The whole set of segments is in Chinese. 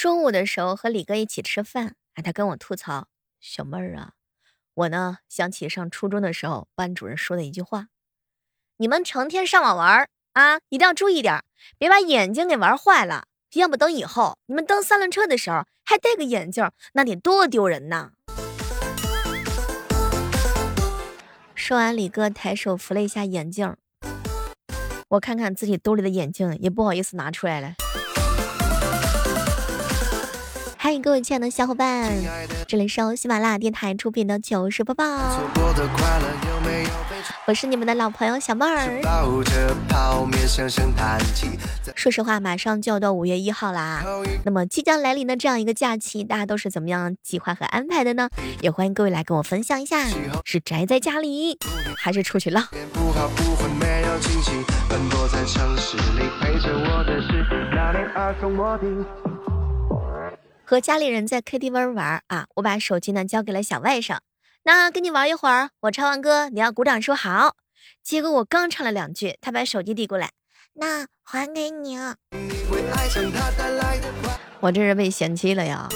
中午的时候和李哥一起吃饭，啊，他跟我吐槽：“小妹儿啊，我呢想起上初中的时候班主任说的一句话，你们成天上网玩啊，一定要注意点，别把眼睛给玩坏了，要不等以后你们蹬三轮车的时候还戴个眼镜，那得多丢人呐！”说完，李哥抬手扶了一下眼镜，我看看自己兜里的眼镜，也不好意思拿出来了。欢迎各位亲爱的小伙伴，这里是由喜马拉雅电台出品的糗事播报，我是你们的老朋友小妹儿。说实话，马上就要到五月一号啦，那么即将来临的这样一个假期，大家都是怎么样计划和安排的呢？也欢迎各位来跟我分享一下，是宅在家里，还是出去浪？和家里人在 KTV 玩啊，我把手机呢交给了小外甥，那跟你玩一会儿，我唱完歌你要鼓掌说好。结果我刚唱了两句，他把手机递过来，那还给你啊。我这是被嫌弃了呀。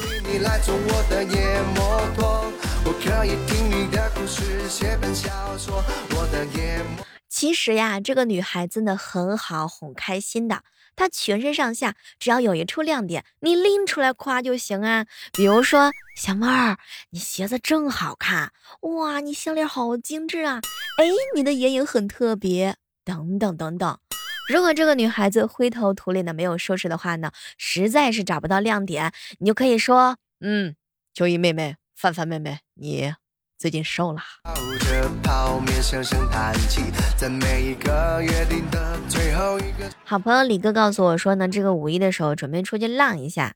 其实呀，这个女孩子呢很好哄开心的。她全身上下只要有一处亮点，你拎出来夸就行啊。比如说，小妹儿，你鞋子真好看，哇，你项链好精致啊，哎，你的眼影很特别，等等等等。如果这个女孩子灰头土脸的没有收拾的话呢，实在是找不到亮点，你就可以说，嗯，秋衣妹妹，范范妹妹，你。最近瘦了。好朋友李哥告诉我说呢，这个五一的时候准备出去浪一下。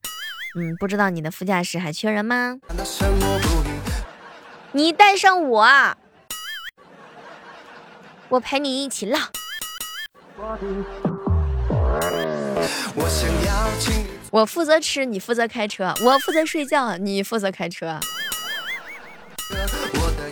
嗯，不知道你的副驾驶还缺人吗？你带上我，我陪你一起浪。我负责吃，你负责开车；我负责睡觉，你负责开车。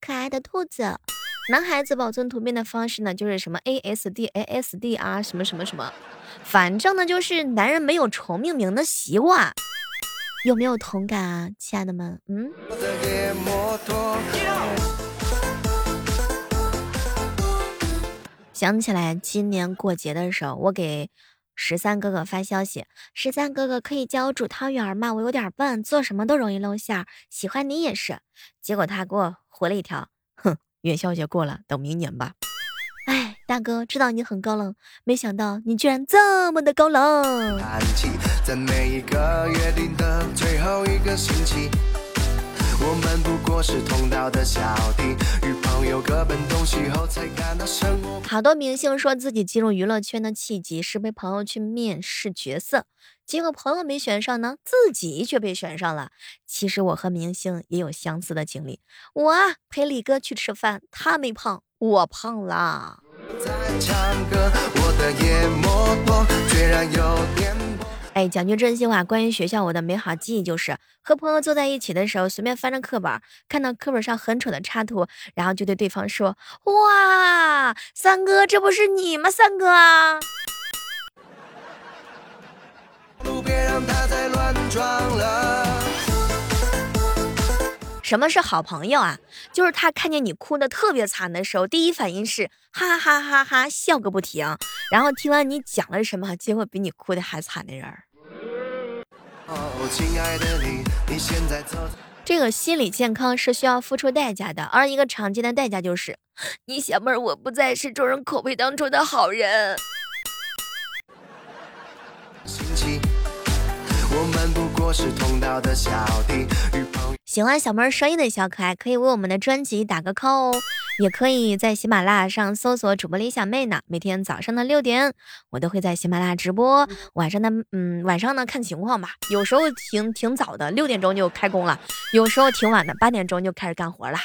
可爱的兔子，男孩子保存图片的方式呢，就是什么 A S D A S D 啊，什么什么什么，反正呢就是男人没有重命名的习惯，有没有同感啊，亲爱的们？嗯。想起来今年过节的时候，我给十三哥哥发消息，十三哥哥可以教我煮汤圆吗？我有点笨，做什么都容易露馅儿，喜欢你也是。结果他给我。回了一条，哼，元宵节过了，等明年吧。哎，大哥，知道你很高冷，没想到你居然这么的高冷。我们不过是同道的小弟，与朋友各奔东西后才感到生活。好多明星说自己进入娱乐圈的契机是被朋友去面试角色，结果朋友没选上呢，自己却被选上了。其实我和明星也有相似的经历，我啊陪李哥去吃饭，他没胖，我胖了。在唱歌，我的夜摩托，虽然有点。哎，讲句真心话，关于学校，我的美好记忆就是和朋友坐在一起的时候，随便翻着课本，看到课本上很丑的插图，然后就对对方说：“哇，三哥，这不是你吗？三哥。”路别让他再乱撞了什么是好朋友啊？就是他看见你哭的特别惨的时候，第一反应是哈哈哈哈笑个不停，然后听完你讲了什么，结果比你哭的还惨的人儿。这个心理健康是需要付出代价的，而一个常见的代价就是，你小妹儿我不再是众人口碑当中的好人。我们不过是同道的小弟。喜欢小妹儿声音的小可爱，可以为我们的专辑打个 call 哦。也可以在喜马拉雅上搜索主播李小妹呢。每天早上的六点，我都会在喜马拉雅直播。晚上的，嗯，晚上呢看情况吧。有时候挺挺早的，六点钟就开工了；有时候挺晚的，八点钟就开始干活了。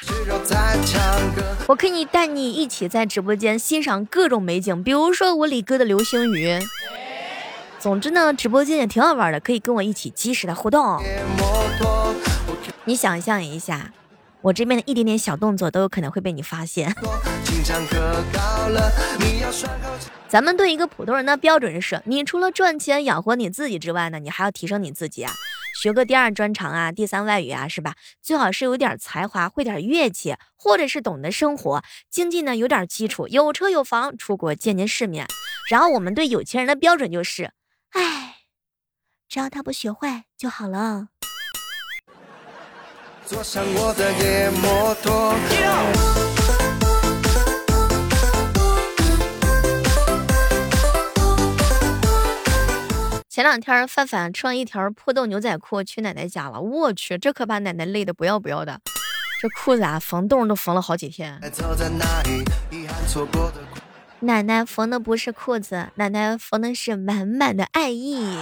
我可以带你一起在直播间欣赏各种美景，比如说我李哥的流星雨。总之呢，直播间也挺好玩的，可以跟我一起及时的互动。你想象一下。我这边的一点点小动作都有可能会被你发现。咱们对一个普通人的标准是：你除了赚钱养活你自己之外呢，你还要提升你自己啊，学个第二专长啊，第三外语啊，是吧？最好是有点才华，会点乐器，或者是懂得生活，经济呢有点基础，有车有房，出国见见世面。然后我们对有钱人的标准就是：哎，只要他不学坏就好了。坐上我的野摩托。前两天范范穿一条破洞牛仔裤去奶奶家了，我去，这可把奶奶累得不要不要的。这裤子啊，缝洞都缝了好几天。奶奶缝的不是裤子，奶奶缝的是满满的爱意。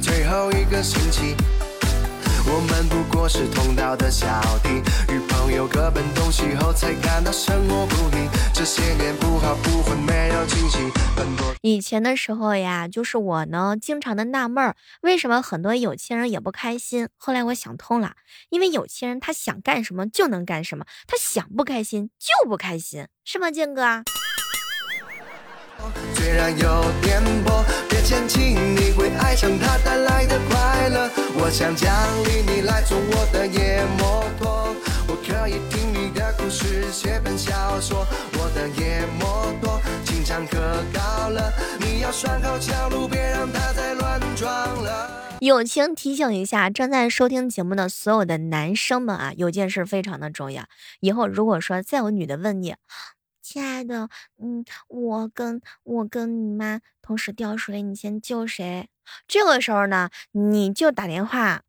最后一个星期。我们不过是同道的小弟，与朋友各奔东西后才感到生活不易。这些年不好不坏没有惊喜。以前的时候呀，就是我呢，经常的纳闷儿，为什么很多有钱人也不开心。后来我想通了，因为有钱人他想干什么就能干什么，他想不开心就不开心，是吗，建哥？虽然有点破，别嫌弃你会爱上它带来的快乐。我想奖励你来做我的野摩托，我可以听你的故事，写本小说。我的野摩托经常可高了，你要拴好桥路，别让它再乱撞了。友情提醒一下正在收听节目的所有的男生们啊，有件事非常的重要，以后如果说再有女的问你。亲爱的，嗯，我跟我跟你妈同时掉水里，你先救谁？这个时候呢，你就打电话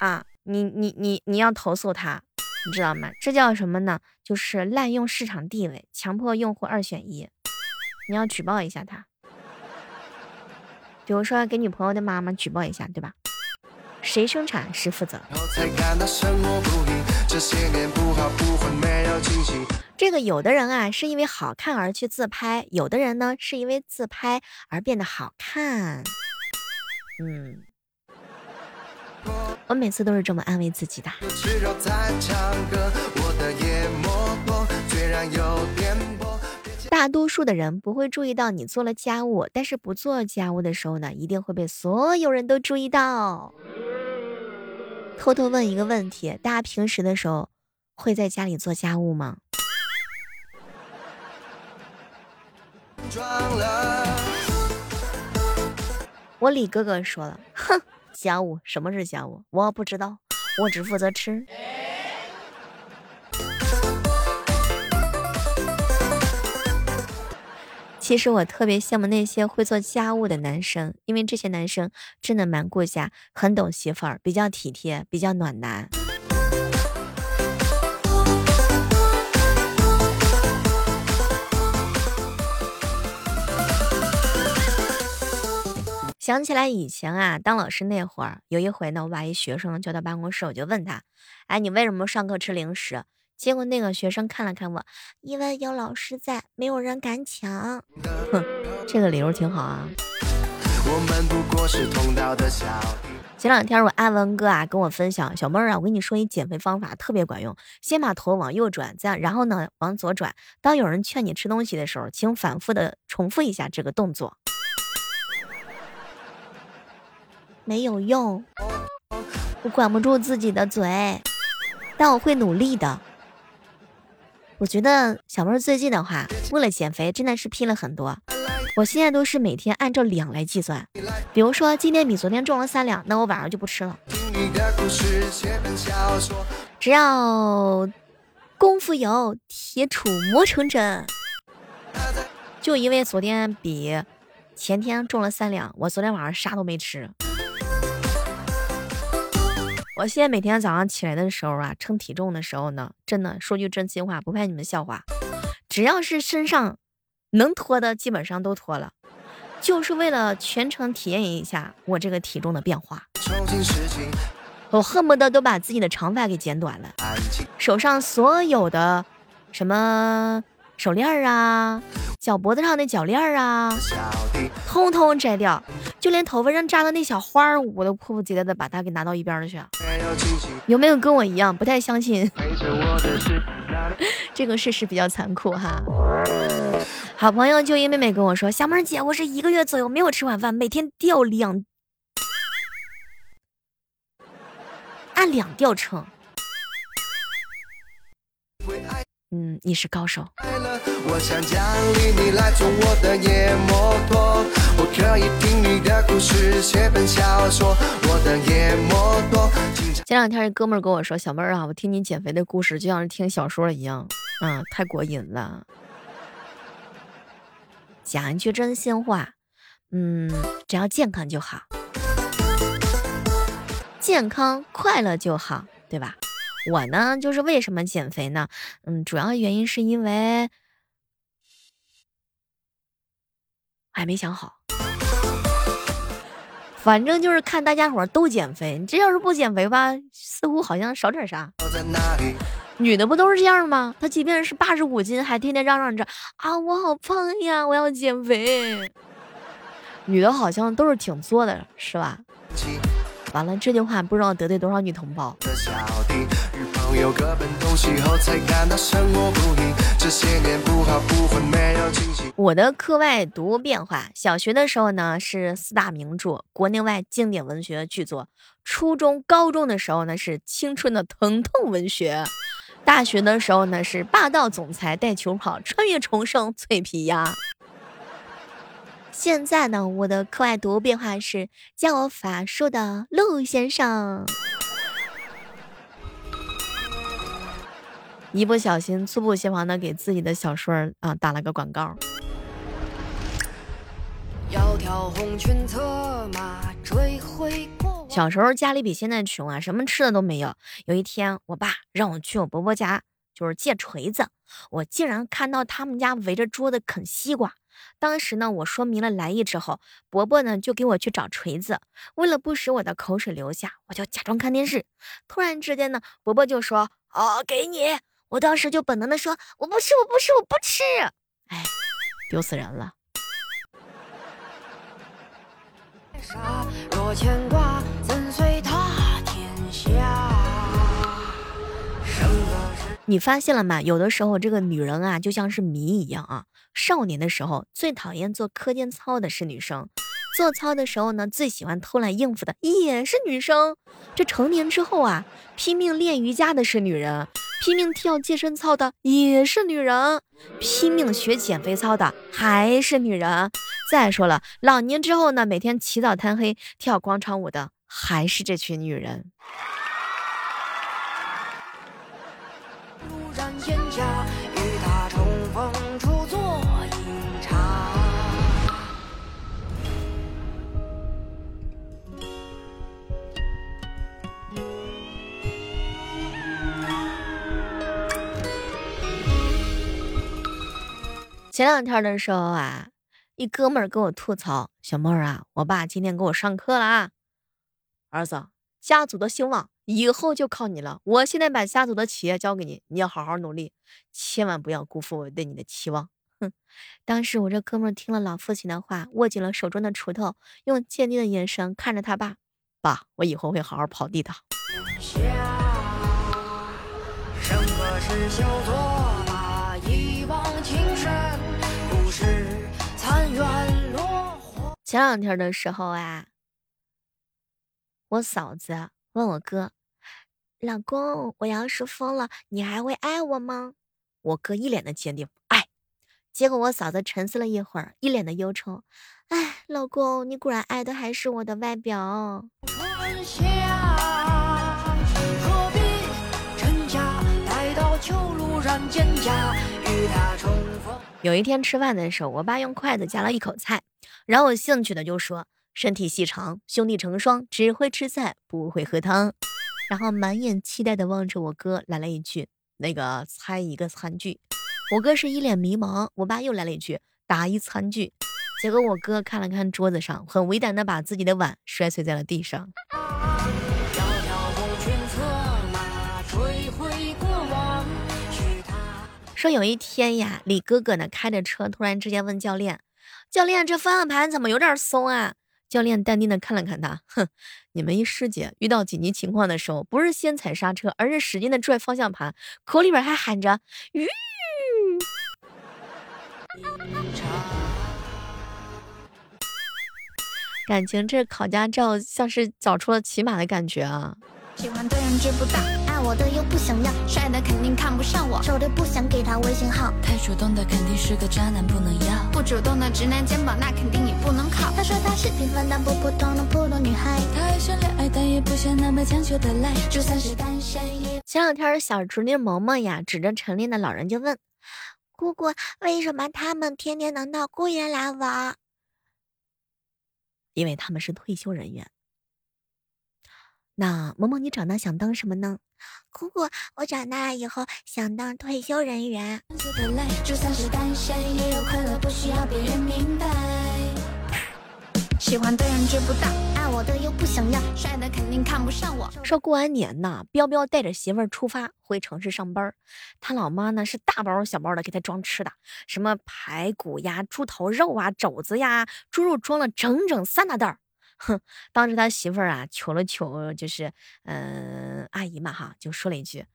啊，你你你你要投诉他，你知道吗？这叫什么呢？就是滥用市场地位，强迫用户二选一。你要举报一下他，比如说给女朋友的妈妈举报一下，对吧？谁生产谁负责。这个有的人啊，是因为好看而去自拍；有的人呢，是因为自拍而变得好看。嗯，我每次都是这么安慰自己的。大多数的人不会注意到你做了家务，但是不做家务的时候呢，一定会被所有人都注意到。偷偷问一个问题：大家平时的时候会在家里做家务吗？我李哥哥说了，哼，家务什么是家务？我不知道，我只负责吃。其实我特别羡慕那些会做家务的男生，因为这些男生真的蛮顾家，很懂媳妇儿，比较体贴，比较暖男。想起来以前啊，当老师那会儿，有一回呢，我把一学生叫到办公室，我就问他：“哎，你为什么上课吃零食？”结果那个学生看了看我，因为有老师在，没有人敢抢。哼，这个理由挺好啊。前两天我阿文哥啊跟我分享，小妹儿啊，我跟你说一减肥方法特别管用，先把头往右转，再然后呢往左转。当有人劝你吃东西的时候，请反复的重复一下这个动作。没有用，我管不住自己的嘴，但我会努力的。我觉得小妹最近的话，为了减肥真的是拼了很多。我现在都是每天按照两来计算，比如说今天比昨天重了三两，那我晚上就不吃了。只要功夫有，铁杵磨成针。就因为昨天比前天重了三两，我昨天晚上啥都没吃。我现在每天早上起来的时候啊，称体重的时候呢，真的说句真心话，不怕你们笑话，只要是身上能脱的，基本上都脱了，就是为了全程体验一下我这个体重的变化。我恨不得都把自己的长发给剪短了，手上所有的什么手链啊。脚脖子上的脚链啊，通通摘掉，就连头发上扎的那小花儿，我都迫不及待的把它给拿到一边去。有没有跟我一样不太相信 这个事实比较残酷哈？好朋友就一妹妹跟我说，小妹姐，我是一个月左右没有吃晚饭，每天掉两，按两掉称。嗯，你是高手。前两天一哥们儿跟我说：“小妹儿啊，我听你减肥的故事就像是听小说一样，嗯，太过瘾了。”讲一句真心话，嗯，只要健康就好，健康快乐就好，对吧？我呢，就是为什么减肥呢？嗯，主要原因是因为还没想好。反正就是看大家伙都减肥，你这要是不减肥吧，似乎好像少点啥。女的不都是这样吗？她即便是八十五斤，还天天嚷嚷着啊，我好胖呀，我要减肥。女的好像都是挺作的，是吧？完了，这句话不知道得罪多少女同胞。我的课外读物变化，小学的时候呢是四大名著，国内外经典文学巨作；初中、高中的时候呢是青春的疼痛文学；大学的时候呢是霸道总裁带球跑，穿越重生脆皮鸭。现在呢，我的课外读物变化是教我法术的陆先生。一不小心，猝不及防的给自己的小说啊打了个广告。小时候家里比现在穷啊，什么吃的都没有。有一天，我爸让我去我伯伯家，就是借锤子。我竟然看到他们家围着桌子啃西瓜。当时呢，我说明了来意之后，伯伯呢就给我去找锤子。为了不使我的口水流下，我就假装看电视。突然之间呢，伯伯就说：“哦，给你。”我当时就本能的说：“我不吃，我不吃，我不吃。”哎，丢死人了。你发现了吗？有的时候这个女人啊，就像是谜一样啊。少年的时候最讨厌做课间操的是女生，做操的时候呢，最喜欢偷懒应付的也是女生。这成年之后啊，拼命练瑜伽的是女人。拼命跳健身操的也是女人，拼命学减肥操的还是女人。再说了，老年之后呢，每天起早贪黑跳广场舞的还是这群女人。前两天的时候啊，一哥们儿跟我吐槽：“小妹儿啊，我爸今天给我上课了啊，儿子，家族的兴旺以后就靠你了。我现在把家族的企业交给你，你要好好努力，千万不要辜负我对你的期望。”哼！当时我这哥们儿听了老父亲的话，握紧了手中的锄头，用坚定的眼神看着他爸：“爸，我以后会好好跑地的。”什么是小错前两天的时候啊，我嫂子问我哥：“老公，我要是疯了，你还会爱我吗？”我哥一脸的坚定：“爱。”结果我嫂子沉思了一会儿，一脸的忧愁：“哎，老公，你果然爱的还是我的外表。”有一天吃饭的时候，我爸用筷子夹了一口菜，然后我兴趣的就说：“身体细长，兄弟成双，只会吃菜不会喝汤。”然后满眼期待的望着我哥，来了一句：“那个猜一个餐具。”我哥是一脸迷茫。我爸又来了一句：“答一餐具。”结果我哥看了看桌子上，很为难的把自己的碗摔碎在了地上。说有一天呀，李哥哥呢开着车，突然之间问教练：“教练，这方向盘怎么有点松啊？”教练淡定的看了看他，哼，你们一师姐遇到紧急情况的时候，不是先踩刹车，而是使劲的拽方向盘，口里边还喊着“吁”。感情这考驾照像是找出了骑马的感觉啊。喜欢的人追不到，爱我的又不想要，帅的肯定看不上我，丑的不想给他微信号，太主动的肯定是个渣男不能要，不主动的直男肩膀那肯定也不能靠。他说他是平凡但不普通的普通女孩，恋爱但也不想那么强求的来，就算是单身也。前两天小侄女萌萌呀，指着晨练的老人就问姑姑，为什么他们天天能到公园来玩？因为他们是退休人员。那萌萌，你长大想当什么呢？姑姑，我长大以后想当退休人员。喜欢的人追不到，爱我的又不想要，帅的肯定看不上我。说过完年呢，彪彪带着媳妇儿出发回城市上班，他老妈呢是大包小包的给他装吃的，什么排骨呀、猪头肉啊、肘子呀、猪肉装了整整三大袋儿。哼，当时他媳妇儿啊求了求，就是嗯，阿姨嘛哈，就说了一句：“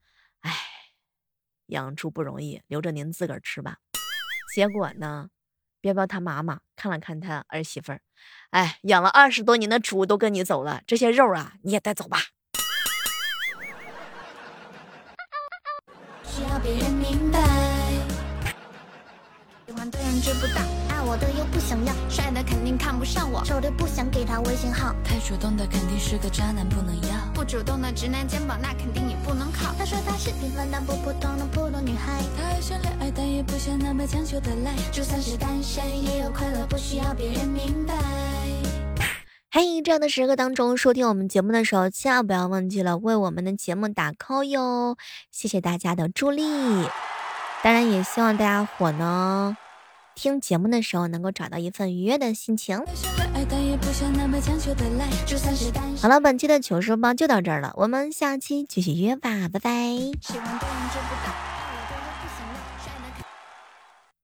哎，养猪不容易，留着您自个儿吃吧。”结果呢，彪彪他妈妈看了看他儿媳妇儿，哎，养了二十多年的猪都跟你走了，这些肉啊你也带走吧。需要别人明白，喜欢的人追不到。我的又不想要，帅的肯定看不上我，丑的不想给他微信号，太主动的肯定是个渣男不能要，不主动的直男肩膀那肯定也不能靠。他说他是平凡但不普通的普通女孩，他爱想恋爱但也不想那么强求的来，就算是单身也有快乐，不需要别人明白。嘿，这样的时刻当中，收听我们节目的时候，千万不要忘记了为我们的节目打 call 哟，谢谢大家的助力，当然也希望大家伙呢。听节目的时候，能够找到一份愉悦的心情。好了，本期的糗事播报就到这儿了，我们下期继续约吧，拜拜。